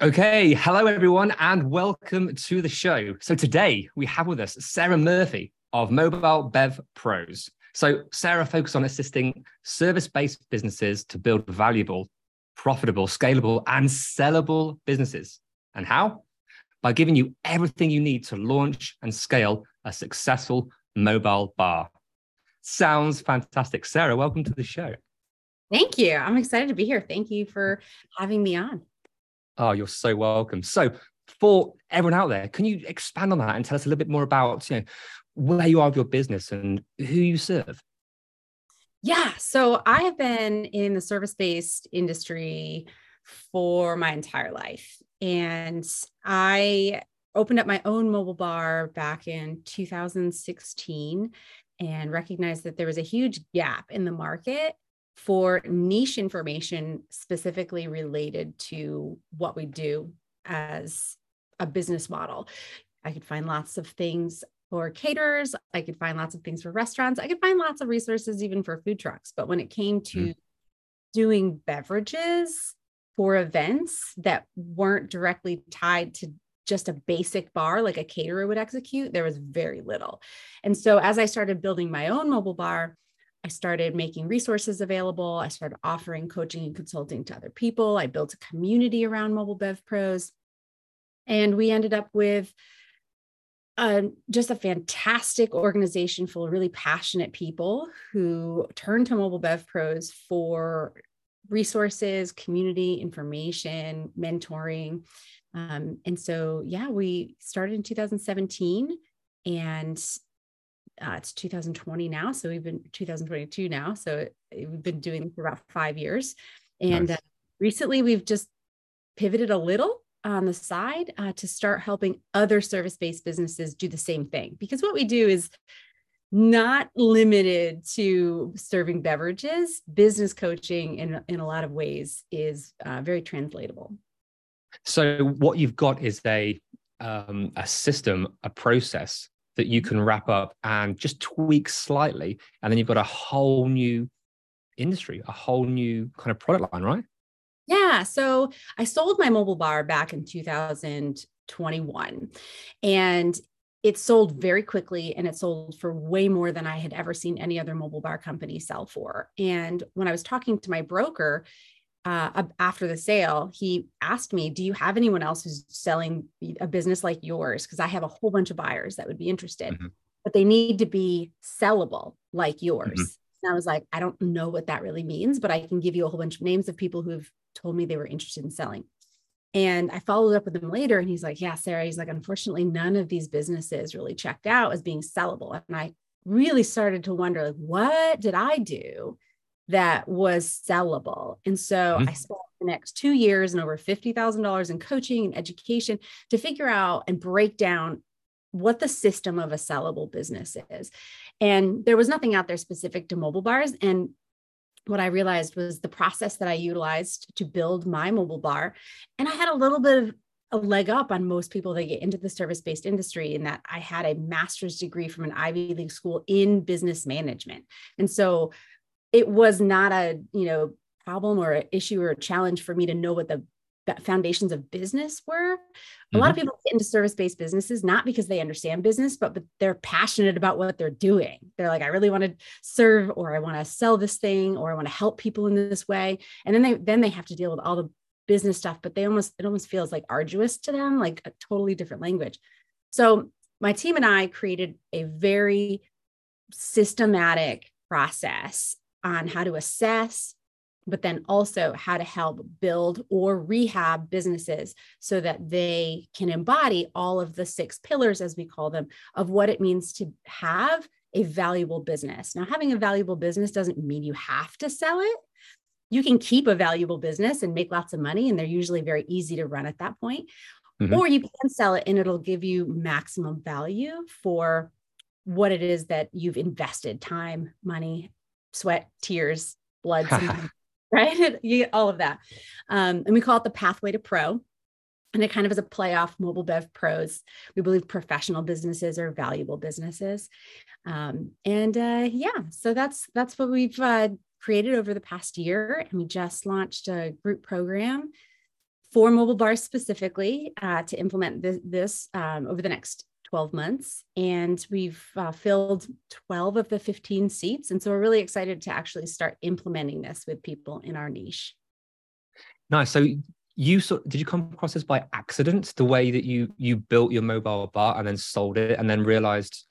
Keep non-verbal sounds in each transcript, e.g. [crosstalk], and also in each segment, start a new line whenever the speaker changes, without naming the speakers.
Okay, hello everyone, and welcome to the show. So today we have with us Sarah Murphy of Mobile Bev Pros. So Sarah focuses on assisting service-based businesses to build valuable, profitable, scalable, and sellable businesses. And how? By giving you everything you need to launch and scale a successful mobile bar. Sounds fantastic. Sarah, welcome to the show.
Thank you. I'm excited to be here. Thank you for having me on.
Oh, you're so welcome. So, for everyone out there, can you expand on that and tell us a little bit more about you know where you are with your business and who you serve?
Yeah. So I have been in the service based industry for my entire life. And I opened up my own mobile bar back in 2016 and recognized that there was a huge gap in the market for niche information specifically related to what we do as a business model. I could find lots of things for caterers, I could find lots of things for restaurants, I could find lots of resources even for food trucks. But when it came to
Mhm.
doing beverages for events that weren't directly tied to just a basic bar like a caterer would execute, there was very little. And so as I started building my own mobile bar, I started making resources available. I started offering coaching and consulting to other people. I built a community around Mobile Bev Pros. And we ended up with uh, just a fantastic organization full of really passionate people who turned to Mobile Bev Pros for resources, community, information, mentoring. Um, and so, yeah, we started in 2017 and uh, it's 2020 now. So we've been 2022 now. So it, we've been doing for about five years. And
Nice.
uh, recently we've just pivoted a little on the side uh, to start helping other service based businesses do the same thing. Because what we do is not limited to serving beverages, business coaching in, in a lot of ways is uh, very translatable.
So, what you've got is a um, a system, a process that you can wrap up and just tweak slightly, and then you've got a whole new industry, a whole new kind of product line, right?
Yeah. So I sold my mobile bar back in 2021 and it sold very quickly and it sold for way more than I had ever seen any other mobile bar company sell for. And when I was talking to my broker, uh, after the sale, he asked me, Do you have anyone else who's selling a business like yours? Because I have a whole bunch of buyers that would be interested,
Mhm.
but they need to be sellable like yours. And I was like, I don't know what that really means, but I can give you a whole bunch of names of people who've told me they were interested in selling. And I followed up with him later and he's like, Yeah, Sarah, he's like, unfortunately, none of these businesses really checked out as being sellable. And I really started to wonder, like, what did I do that was sellable? And so
Mhm.
I spent the next two years and over $50,000 in coaching and education to figure out and break down what the system of a sellable business is. And there was nothing out there specific to mobile bars. And what I realized was the process that I utilized to build my mobile bar. And I had a little bit of a leg up on most people that get into the service based industry in that I had a master's degree from an Ivy League school in business management. And so it was not a, you know, problem or an issue or a challenge for me to know what the foundations of business were. A mm-hmm. lot of mm-hmm. people get into service-based businesses not because they understand business, but, but they're passionate about what they're doing. They're like, I really want to serve, or I want to sell this thing, or I want to help people in this way. And then they then they have to deal with all the business stuff, but they almost it almost feels like arduous to them, like a totally different language. So my team and I created a very systematic process on how to assess but then also how to help build or rehab businesses so that they can embody all of the six pillars, as we call them, of what it means to have a valuable business. Now, having a valuable business doesn't mean you have to sell it. You can keep a valuable business and make lots of money, and they're usually very easy to run at that point. Mm-hmm. Or you can sell it and it'll give you maximum value for what it is that you've invested time, money, sweat, tears, blood, [laughs] right? [laughs] you get all of that. Um, and we call it the pathway to pro. And it kind of is a play off mobile bev pros. We believe professional businesses are valuable businesses. Um, and uh, yeah, so that's that's what we've uh, created over the past year. And we just launched a group program for mobile bars specifically uh, to implement this, this um, over the next 12 months and we've uh, filled 12 of the 15 seats and so we're really excited to actually start implementing this with people in our niche
nice so you sort did you come across this by accident the way that you you built your mobile bar and then sold it and then realized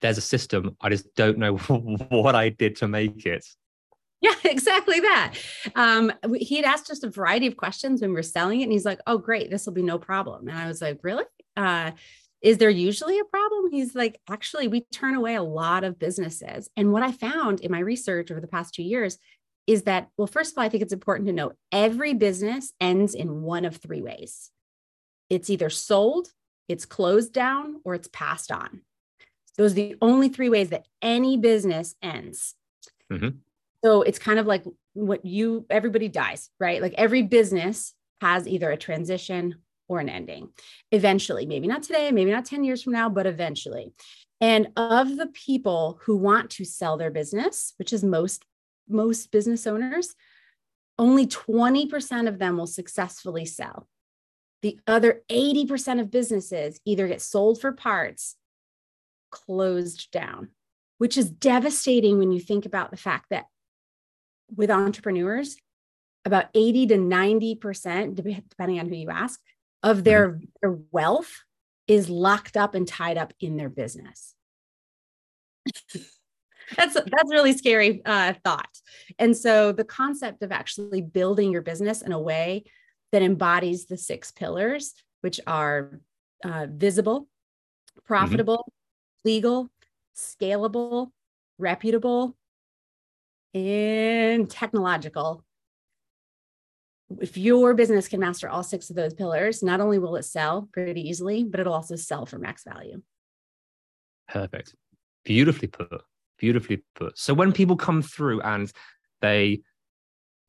there's a system i just don't know [laughs] what i did to make it
yeah, [laughs] exactly that. Um, he had asked just a variety of questions when we were selling it, and he's like, "Oh, great, this will be no problem." And I was like, "Really?" Uh, is there usually a problem? He's like, actually, we turn away a lot of businesses. And what I found in my research over the past two years is that, well, first of all, I think it's important to know every business ends in one of three ways it's either sold, it's closed down, or it's passed on. Those are the only three ways that any business ends. Mm-hmm. So it's kind of like what you, everybody dies, right? Like every business has either a transition or an ending eventually, maybe not today, maybe not 10 years from now, but eventually. And of the people who want to sell their business, which is most most business owners, only 20% of them will successfully sell. The other 80% of businesses either get sold for parts, closed down, which is devastating when you think about the fact that with entrepreneurs, about 80 to 90%, depending on who you ask, of mm-hmm. their, their wealth is locked up and tied up in their business. [laughs] that's that's really scary uh, thought. And so the concept of actually building your business in a way that embodies the six pillars, which are uh, visible, mm-hmm. profitable, mm-hmm. legal, scalable, reputable, and technological, if your business can master all six of those pillars, not only will it sell pretty easily, but it'll also sell for max value.
Perfect. Beautifully put. Beautifully put. So when people come through and they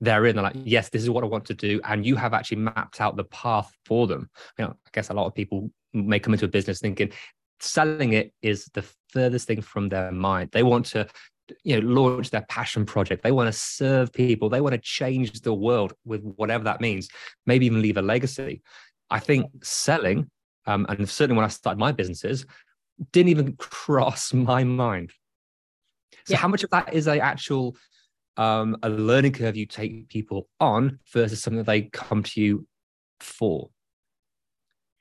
they're in, they're like, yes, this is what I want to do. And you have actually mapped out the path for them. You know, I guess a lot of people may come into a business thinking selling it is the furthest thing from their mind. They want to you know launch their passion project. They want to serve people. They want to change the world with whatever that means maybe even leave a legacy. I think selling um, and certainly when i started my businesses didn't even [laughs] cross my mind. So yeah. how much of that is a actual um, a learning curve you take people on versus something that they come to you for?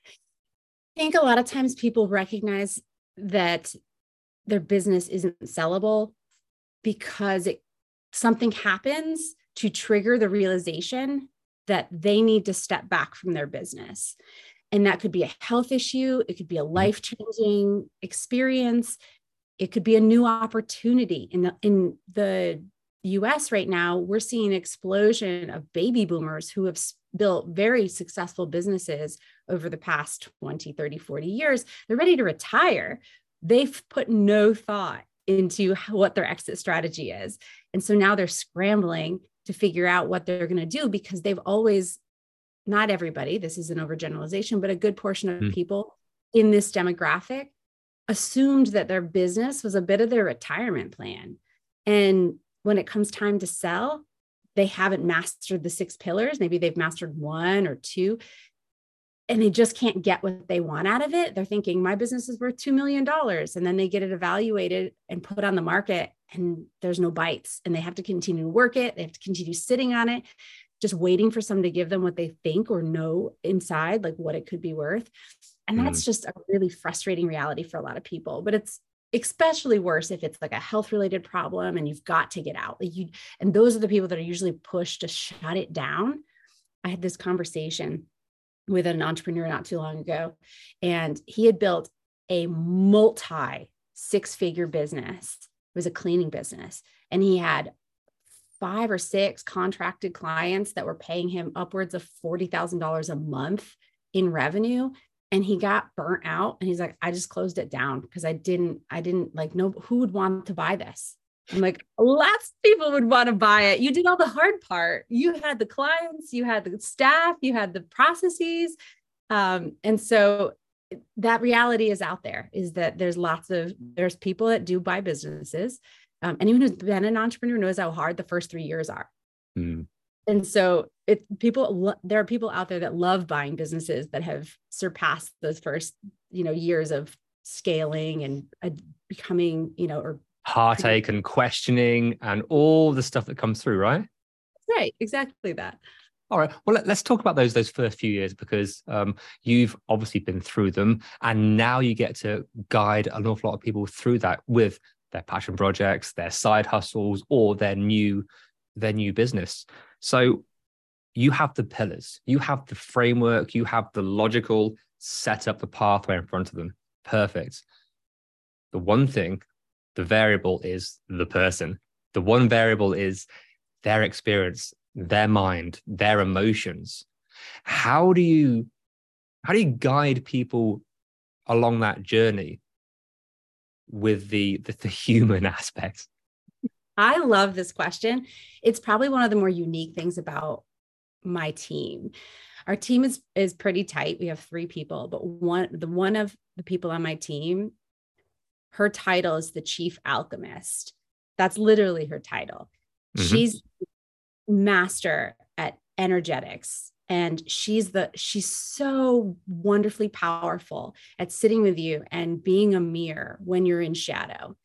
I think a lot of times people recognize that their business isn't sellable because it, something happens to trigger the realization that they need to step back from their business. And that could be a health issue, it could be a mm-hmm. life changing experience, it could be a new opportunity. In the, in the US right now, we're seeing an explosion of baby boomers who have built very successful businesses over the past 20, 30, 40 years. They're ready to retire. They've put no thought into what their exit strategy is. And so now they're scrambling to figure out what they're going to do because they've always, not everybody, this is an overgeneralization, but a good portion of mm. people in this demographic assumed that their business was a bit of their retirement plan. And when it comes time to sell, they haven't mastered the six pillars. Maybe they've mastered one or two and they just can't get what they want out of it. They're thinking, my business is worth $2 million. And then they get it evaluated and put on the market, and there's no bites. And they have to continue to work it. They have to continue sitting on it, just waiting for someone to give them what they think or know inside, like what it could be worth. And that's mm. just a really frustrating reality for a lot of people. But it's especially worse if it's like a health related problem and you've got to get out. Like you, and those are the people that are usually pushed to shut it down. I had this conversation with an entrepreneur not too long ago, and he had built a multi six figure business. It was a cleaning business, and he had five or six contracted clients that were paying him upwards of $40,000 a month in revenue and he got burnt out and he's like i just closed it down because i didn't i didn't like no who would want to buy this i'm like lots of people would want to buy it. You did all the hard part. You had the clients you had the staff you had the processes. Um, and so that reality is out there is that there's lots of there's people that do buy businesses. Um, anyone who's been an entrepreneur knows how hard the first three years are. Mm and so it people there are people out there that love buying businesses that have surpassed those first you know years of scaling and uh, becoming you know or
heartache and questioning and all the stuff that comes through right
right exactly that
all right well let's talk about those those first few years because um, you've obviously been through them and now you get to guide an awful lot of people through that with their passion projects their side hustles or their new their new business so you have the pillars, you have the framework, you have the logical set up the pathway in front of them. Perfect. The one thing, the variable is the person. The one variable is their experience, their mind, their emotions. How do you how do you guide people along that journey with the the, the human [laughs] aspect?
I love this question. It's probably one of the more unique things about my team. Our team is is pretty tight. We have three people, but one the one of the people on my team, her title is the chief alchemist. That's literally her title. Mm-hmm. She's master at energetics and she's the she's so wonderfully powerful at sitting with you and being a mirror when you're in shadow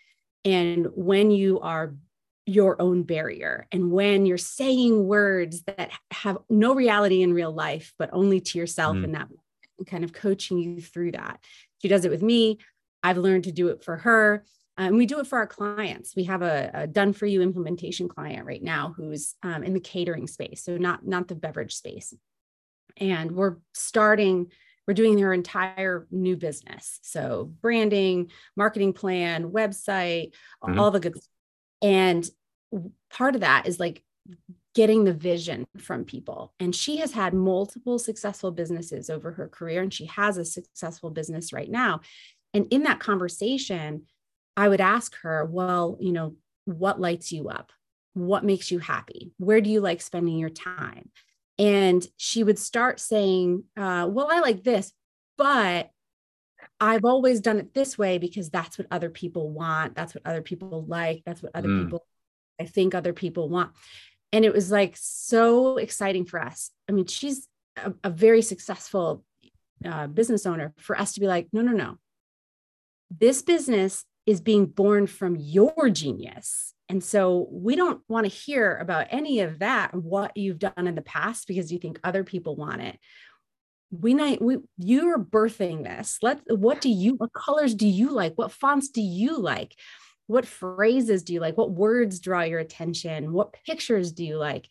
and when you are your own barrier. And when you're saying words that have no reality in real life, but only to yourself mm. in that kind of coaching you through that. She does it with me. I've learned to do it for her. And we do it for our clients. We have a, a done for you implementation client right now who's um, in the catering space, so not not the beverage space. And we're starting we're doing their entire new business. So branding, marketing plan, website, mm-hmm. all the good and part of that is like getting the vision from people. And she has had multiple successful businesses over her career, and she has a successful business right now. And in that conversation, I would ask her, well, you know, what lights you up? What makes you happy? Where do you like spending your time? And she would start saying, uh, well, I like this, but I've always done it this way because that's what other people want. That's what other people like. That's what other mm. people, I think other people want. And it was like so exciting for us. I mean, she's a, a very successful uh, business owner for us to be like, no, no, no. This business is being born from your genius. And so we don't want to hear about any of that, what you've done in the past, because you think other people want it. We night we you're birthing this. Let what do you what colors do you like? What fonts do you like? What phrases do you like? What words draw your attention? What pictures do you like?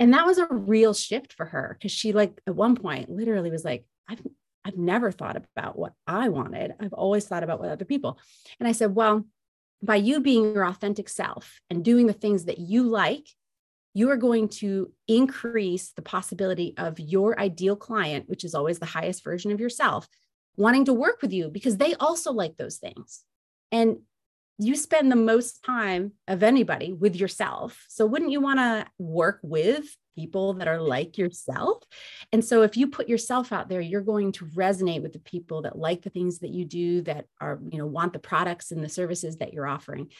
And that was a real shift for her because she like at one point literally was like i've i've never thought about what i wanted i've always thought about what other people and i said well by you being your authentic self and doing the things that you like you are going to increase the possibility of your ideal client, which is always the highest version of yourself, wanting to work with you because they also like those things. And you spend the most time of anybody with yourself. So wouldn't you want to work with people that are like yourself? And so if you put yourself out there, you're going to resonate with the people that like the things that you do, that are, you know, want the products and the services that you're offering.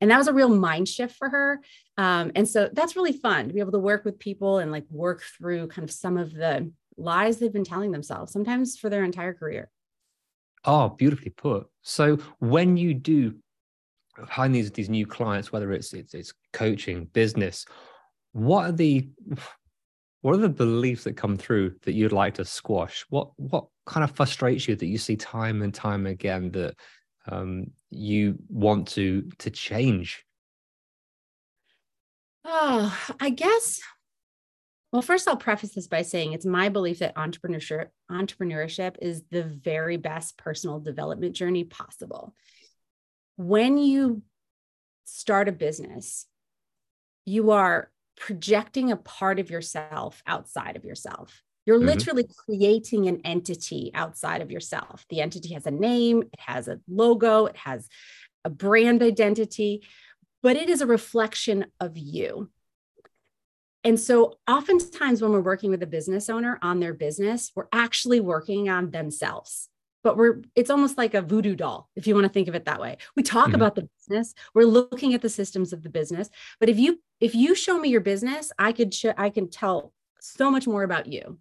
And that was a real mind shift for her. Um, and so that's really fun to be able to work with people and like work through kind of some of the lies they've been telling themselves, sometimes for their entire career.
Oh, beautifully put. So when you do find these these new clients, whether it's it's, it's coaching, business, what are the what are the beliefs that come through that you'd like to squash? What what kind of frustrates you that you see time and time again that um, you want to to change?
Oh, I guess. Well, first I'll preface this by saying it's my belief that entrepreneurship entrepreneurship is the very best personal development journey possible. When you start a business, you are projecting a part of yourself outside of yourself. You're mm-hmm. literally creating an entity outside of yourself. The entity has a name, it has a logo, it has a brand identity, but it is a reflection of you. And so, oftentimes, when we're working with a business owner on their business, we're actually working on themselves. But we're, it's almost like a voodoo doll, if you want to think of it that way. We talk mm-hmm. about the business, we're looking at the systems of the business. But if you, if you show me your business, I could, show, I can tell so much more about you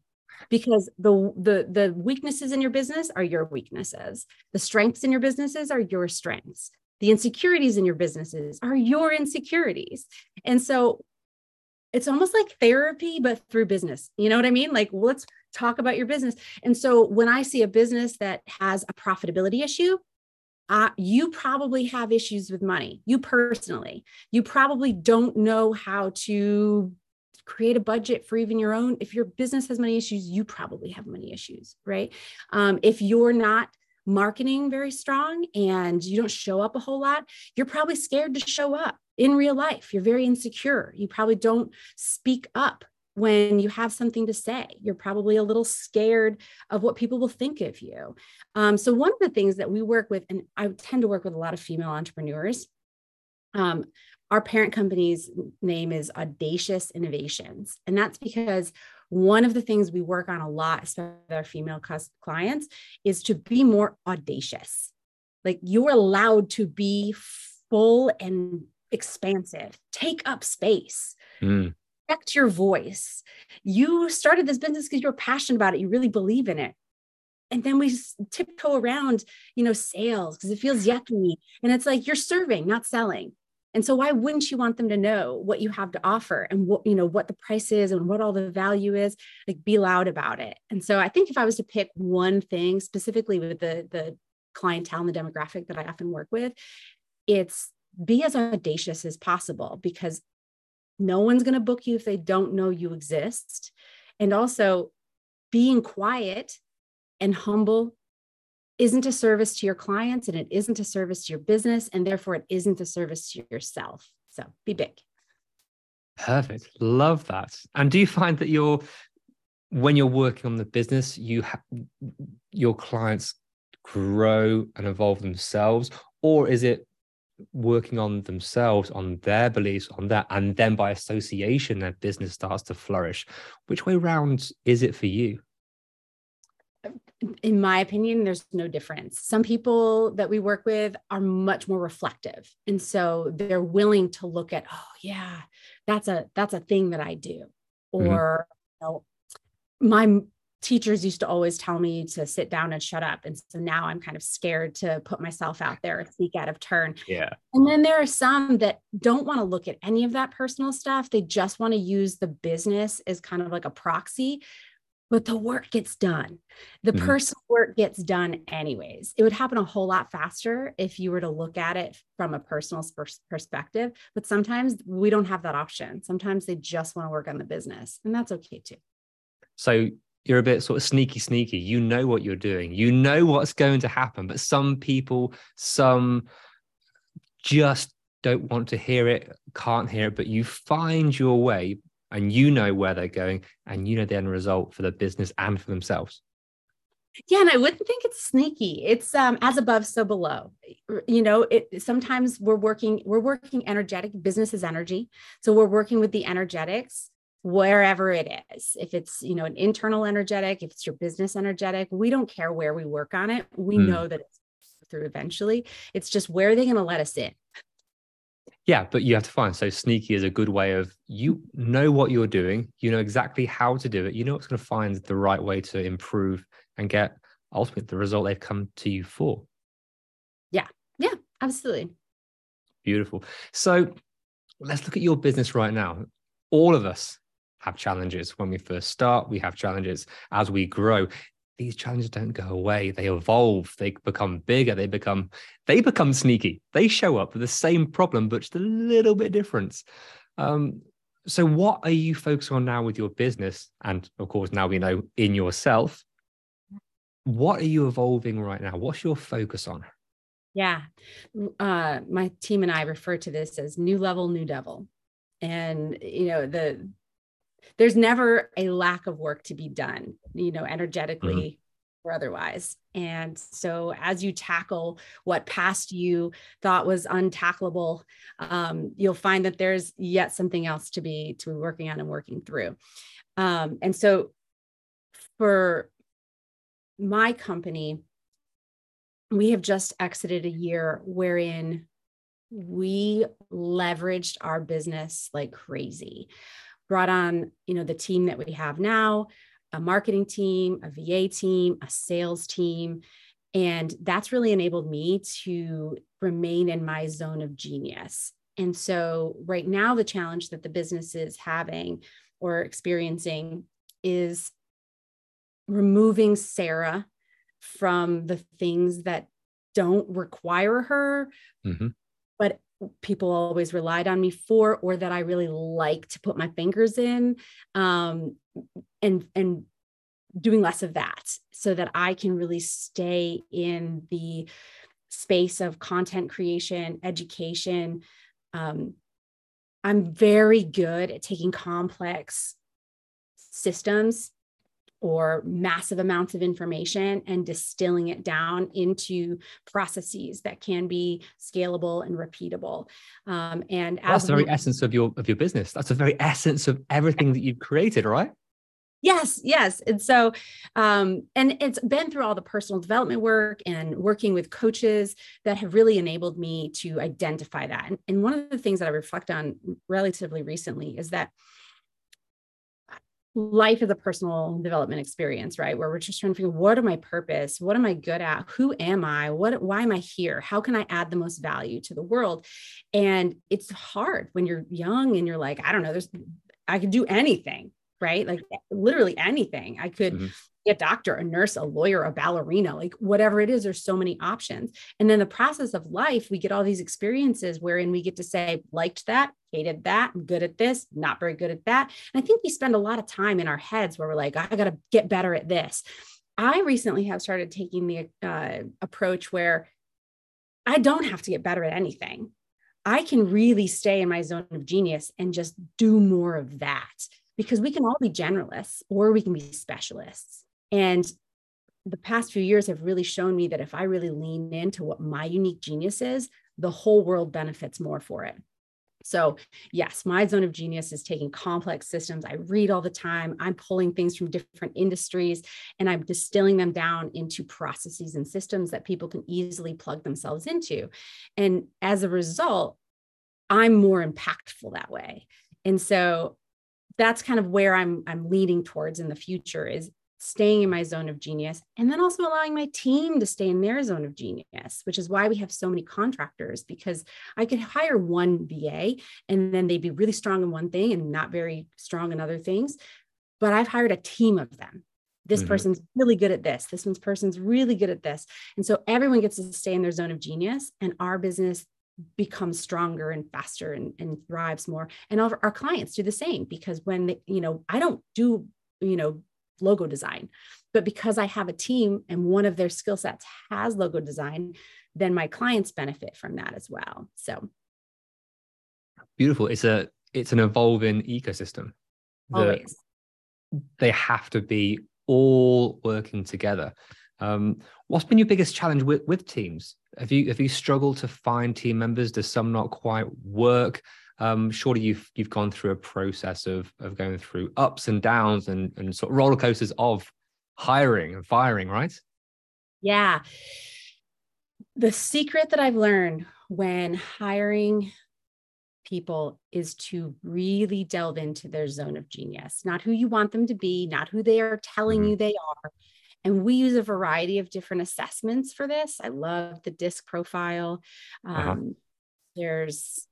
because the the the weaknesses in your business are your weaknesses the strengths in your businesses are your strengths the insecurities in your businesses are your insecurities and so it's almost like therapy but through business you know what i mean like let's talk about your business. And so when i see a business that has a profitability issue uh, you probably have issues with money. You personally you probably don't know how to create a budget for even your own. If your business has money issues you probably have money issues right? Um, if you're not marketing very strong and you don't show up a whole lot you're probably scared to show up in real life. You're very insecure. You probably don't speak up when you have something to say you're probably a little scared of what people will think of you um, so one of the things that we work with and i tend to work with a lot of female entrepreneurs um, our parent company's name is Audacious Innovations. And that's because one of the things we work on a lot, especially with our female clients, is to be more audacious. Like you're allowed to be full and expansive, take up space. Mm. Protect your voice. You started this business because you're passionate about it. You really believe in it and then we tiptoe around you know sales because it feels yucky and it's like you're serving not selling and so why wouldn't you want them to know what you have to offer and what, you know, what the price is and what all the value is? Like be loud about it. And so I think if I was to pick one thing specifically with the, the clientele and the demographic that I often work with, it's be as audacious as possible because no one's going to book you if they don't know you exist. And also being quiet and humble isn't a service to your clients and it isn't a service to your business and therefore it isn't a service to yourself. So be big.
Perfect. Love that. And do you find that you're when you're working on the business you have your clients grow and evolve themselves? Or is it working on themselves on their beliefs on that and then by association their business starts to flourish which way round is it for you
in my opinion, there's no difference. Some people that we work with are much more reflective. And so they're willing to look at, oh yeah, that's a that's a thing that I do. Mm-hmm. Or mm-hmm. you know, my teachers used to always tell me to sit down and shut up. And so now I'm kind of scared to put myself out there and speak out of turn.
Yeah.
And then there are some that don't want to look at any of that personal stuff. They just want to use the business as kind of like a proxy but the work gets done. The mm-hmm. personal work gets done anyways. It would happen a whole lot faster if you were to look at it from a personal perspective. But sometimes we don't have that option. Sometimes they just want to work on the business, and that's okay too.
So you're a bit sort of sneaky, sneaky. You know what you're doing, you know what's going to happen, but some people, some just don't want to hear it, can't hear it, but you find your way and you know where they're going and you know the end result for the business and for themselves.
Yeah and i wouldn't think it's sneaky. It's um as above so below. You know it sometimes we're working we're working energetic. Business is energy. So we're working with the energetics wherever it is if it's you know an internal energetic if it's your business energetic we don't care where we work on it we mm. know that it's through eventually it's just where are they going to let us in
Yeah, but you have to find so sneaky is a good way of you know what you're doing, you know exactly how to do it, you know what's going to find the right way to improve and get ultimately the result they've come to you for.
Yeah, yeah, absolutely.
Beautiful. So let's look at your business right now. All of us have challenges. When we first start, we have challenges. As we grow these challenges don't go away. They evolve. They become bigger. They become they become sneaky. They show up with the same problem but just a little bit different. Um, so what are you focusing on now with your business? And of course now we know in yourself what are you evolving right now? What's your focus on?
Yeah. Uh, my team and i refer to this as new level new devil. And you know the there's never a lack of work to be done, you know, energetically mm-hmm. or otherwise. And so as you tackle what past you thought was untackleable, um, you'll find that there's yet something else to be to be working on and working through. Um, and so for my company, we have just exited a year wherein we leveraged our business like crazy brought on, you know, the team that we have now, a marketing team, a VA team, a sales team. And that's really enabled me to remain in my zone of genius. And so, right now, the challenge that the business is having or experiencing is removing Sarah from the things that don't require her, mm-hmm. but people always relied on me for or that I really like to put my fingers in um, and and doing less of that so that I can really stay in the space of content creation, education. Um, I'm very good at taking complex systems or massive amounts of information and distilling it down into processes that can be scalable and repeatable. Um, and
that's the very we, essence of your of your business. That's the very essence of everything that you've created, right?
Yes, yes. And so, um, and it's been through all the personal development work and working with coaches that have really enabled me to identify that. And, and one of the things that I reflect on relatively recently is that life is a personal development experience, right? Where we're just trying to figure what are my purpose? What am I good at? Who am I? What why am I here? How can I add the most value to the world? And it's hard when you're young and you're like, I don't know, there's I could do anything, right? Like literally anything. I could mm-hmm a doctor, a nurse, a lawyer, a ballerina, like whatever it is, there's so many options. And then the process of life, we get all these experiences wherein we get to say, liked that, hated that, I'm good at this, not very good at that. And I think we spend a lot of time in our heads where we're like, I got to get better at this. I recently have started taking the uh, approach where I don't have to get better at anything. I can really stay in my zone of genius and just do more of that because we can all be generalists or we can be specialists. And the past few years have really shown me that if I really lean into what my unique genius is, the whole world benefits more for it. So, yes, my zone of genius is taking complex systems. I read all the time. I'm pulling things from different industries and I'm distilling them down into processes and systems that people can easily plug themselves into. And as a result, I'm more impactful that way. And so that's kind of where I'm I'm leaning towards in the future is staying in my zone of genius and then also allowing my team to stay in their zone of genius which is why we have so many contractors because i could hire one va and then they'd be really strong in one thing and not very strong in other things but i've hired a team of them. This mm-hmm. person's really good at this. This one's person's really good at this. And so everyone gets to stay in their zone of genius and our business becomes stronger and faster and, and thrives more. And our, our clients do the same because when they, you know i don't do you know logo design. But because I have a team and one of their skill sets has logo design, then my clients benefit from that as well. So
beautiful. It's a it's an evolving ecosystem.
Always.
They have to be all working together. Um, what's been your biggest challenge with, with teams? Have you have you struggled to find team members? Does some not quite work? Um, surely you've you've gone through a process of of going through ups and downs and and sort of roller coasters of hiring and firing, right?
Yeah. The secret that I've learned when hiring people is to really delve into their zone of genius, not who you want them to be, not who they are telling mm-hmm. you they are. And we use a variety of different assessments for this. I love the DISC profile. Uh-huh. Um, uh-huh. There's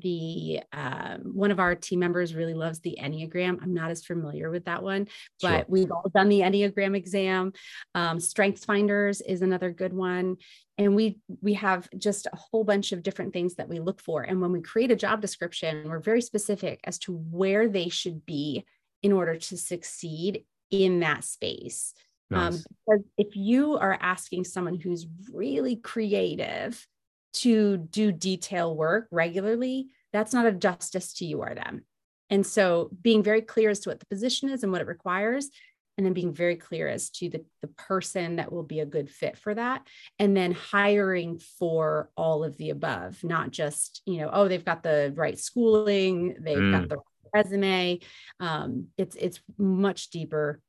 the um, one of our team members really loves the enneagram. I'm not as familiar with that one but sure. we've all done the enneagram exam. Um, strengths finders is another good one. And we we have just a whole bunch of different things that we look for. And when we create a job description we're very specific as to where they should be in order to succeed in that space. Um, nice. um, because if you are asking someone who's really creative to do detail work regularly, that's not a justice to you or them. And so being very clear as to what the position is and what it requires, and then being very clear as to the, the person that will be a good fit for that. And then hiring for all of the above, not just, you know, oh, they've got the right schooling, they've mm. got the resume. Um, it's it's much deeper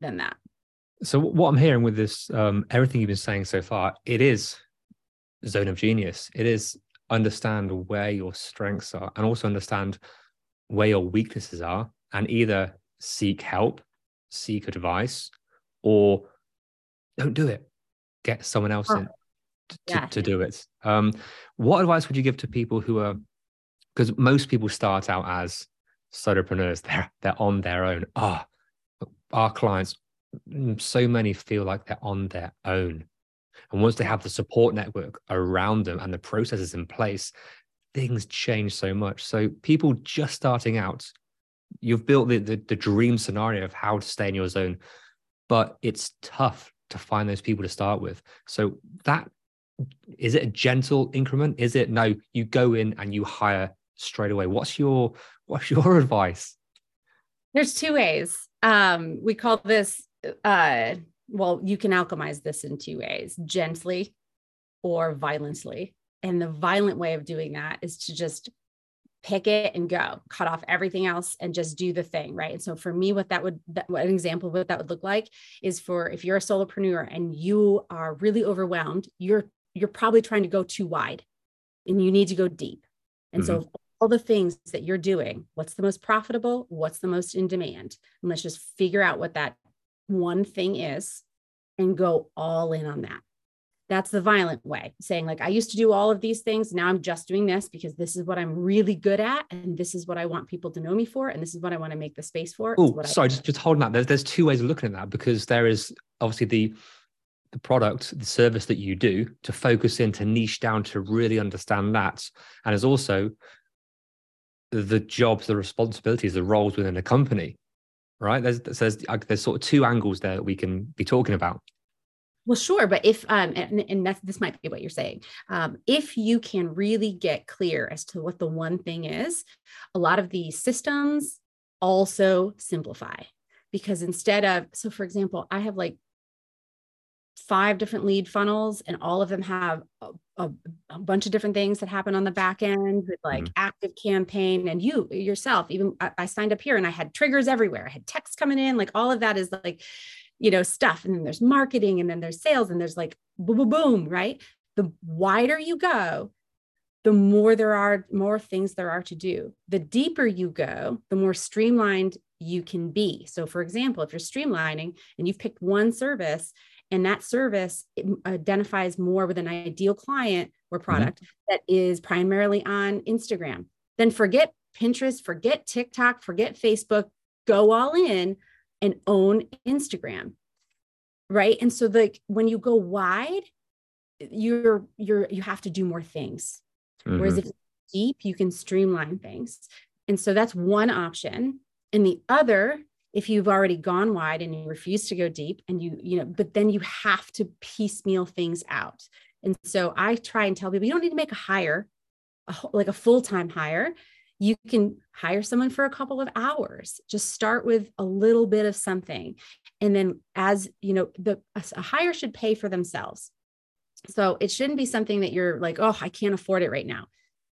than that.
So what I'm hearing with this, um, everything you've been saying so far, it is zone of genius. It is understand where your strengths are and also understand where your weaknesses are and either seek help, seek advice, or don't do it. Get someone else oh, in to, yeah. to, do it. Um, what advice would you give to people who are because most people start out as solopreneurs, [laughs] they're they're on their own. Ah, oh, our clients, mm, so many feel like they're on their own. And once they have the support network around them and the processes in place, things change so much. So people just starting out, you've built the, the, the dream scenario of how to stay in your zone, but it's tough to find those people to start with. So that is it a gentle increment? Is it no, you go in and you hire straight away? What's your what's your [laughs] advice?
There's two ways. Um, we call this uh well, you can alchemize this in two ways gently or violently. And the violent way of doing that is to just pick it and go, cut off everything else and just do the thing. Right. And so for me, what that would, that, what an example of what that would look like is for if you're a solopreneur and you are really overwhelmed, you're, you're probably trying to go too wide and you need to go deep. And mm-hmm. so all the things that you're doing, what's the most profitable? What's the most in demand? And let's just figure out what that one thing is and go all in on that. That's the violent way, saying, like, I used to do all of these things. Now I'm just doing this because this is what I'm really good at. And this is what I want people to know me for. And this is what I want to make the space for.
Oh, sorry, just, just holding that. There's, there's two ways of looking at that because there is obviously the, the product, the service that you do to focus in, to niche down, to really understand that. And there's also the jobs, the responsibilities, the roles within a company right? There's there's there's sort of two angles there that we can be talking about.
Well, sure, but if um, and, and this might be what you're saying. Um, if you can really get clear as to what the one thing is, a lot of these systems also simplify because instead of so, for example, I have like five different lead funnels and all of them have a, a, a, bunch of different things that happen on the back end with like mm-hmm. ActiveCampaign and you yourself even I, I, signed up here and i had triggers everywhere. I had text coming in like all of that is like you know stuff. And then there's marketing and then there's sales and there's like boom boom boom right? The wider you go the more there are more things there are to do. The deeper you go the more streamlined you can be. So for example if you're streamlining and you've picked one service and that service identifies more with an ideal client or mm-hmm. product mm-hmm. that is primarily on Instagram. Then forget Pinterest, forget TikTok, forget Facebook, go all in and own Instagram. Right? And so like when you go wide, you're you're you have to do more things. Mm-hmm. Whereas if deep, you can streamline things. And so that's one option. And the other if you've already gone wide and you refuse to go deep and you you know but then you have to piecemeal things out. And so i try and tell people you don't need to make a hire a, like a full-time hire. You can hire someone for a couple of hours. Just start with a little bit of something. And then as you know the a hire should pay for themselves. So it shouldn't be something that you're like oh i can't afford it right now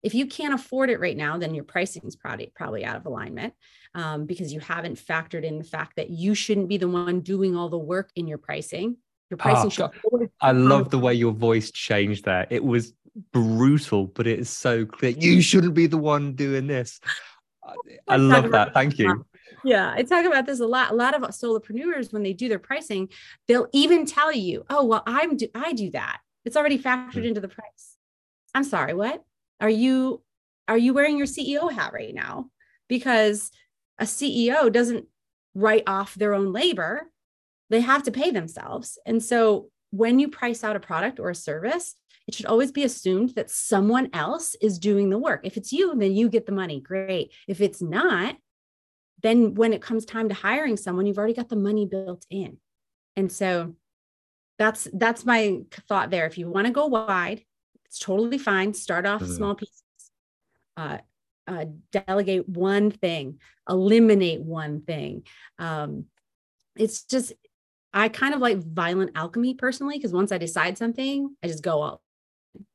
if you can't afford it right now then your pricing is probably probably out of alignment um, because you haven't factored in the fact that you shouldn't be the one doing all the work in your pricing. Your pricing.
Oh, I love the way your voice changed there. It was brutal, but it is so clear. You shouldn't be the one doing this. I [laughs] love that. Thank you.
Yeah, I talk about this a lot. A lot of solopreneurs, when they do their pricing, they'll even tell you, "Oh, well, I'm do I do that. It's already factored mm. into the price." I'm sorry, what? Are you are you wearing your CEO hat right now? Because a CEO doesn't write off their own labor; they have to pay themselves. And so, when you price out a product or a service, it should always be assumed that someone else is doing the work. If it's you, then you get the money. Great. If it's not, then when it comes time to hiring someone you've already got the money built in and so that's that's my thought there if you want to go wide it's totally fine start off mm-hmm. small pieces uh, uh, delegate one thing eliminate one thing um, it's just i kind of like violent alchemy personally because once i decide something i just go all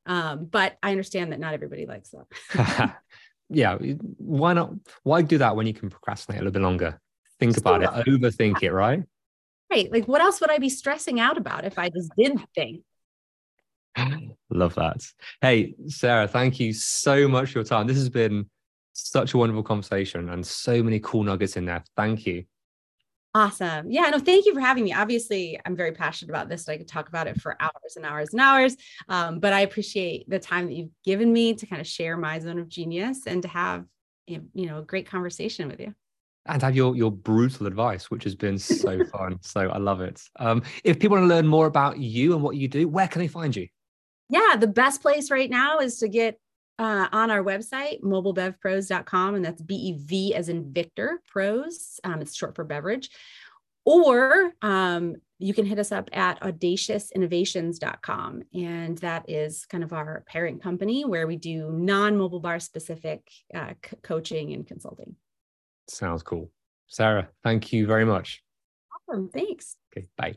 um, but i understand that not everybody likes that [laughs]
yeah, why not? Why do that when you can procrastinate a little bit longer? Think about it, overthink it, right?
Right. Like, what else would I be stressing out about if I just did think?
Love that. Hey, Sarah, thank you so much for your time. This has been such a wonderful conversation and so many cool nuggets in there. Thank you.
Awesome. Yeah, no, thank you for having me. Obviously, I'm very passionate about this. I could talk about it for hours and hours and hours. Um, but I appreciate the time that you've given me to kind of share my zone of genius and to have you know a great conversation with you.
And have your your brutal advice, which has been so fun. So I love it. Um, if people want to learn more about you and what you do, where can they find you?
Yeah, the best place right now is to get uh, on our website, mobilebevpros.com, and that's B E V as in Victor Pros. Um, it's short for beverage. Or um, you can hit us up at audaciousinnovations.com. And that is kind of our parent company where we do non mobile bar specific uh, c- coaching and consulting.
Sounds cool. Sarah, thank you very much.
Awesome. Thanks.
Okay. Bye.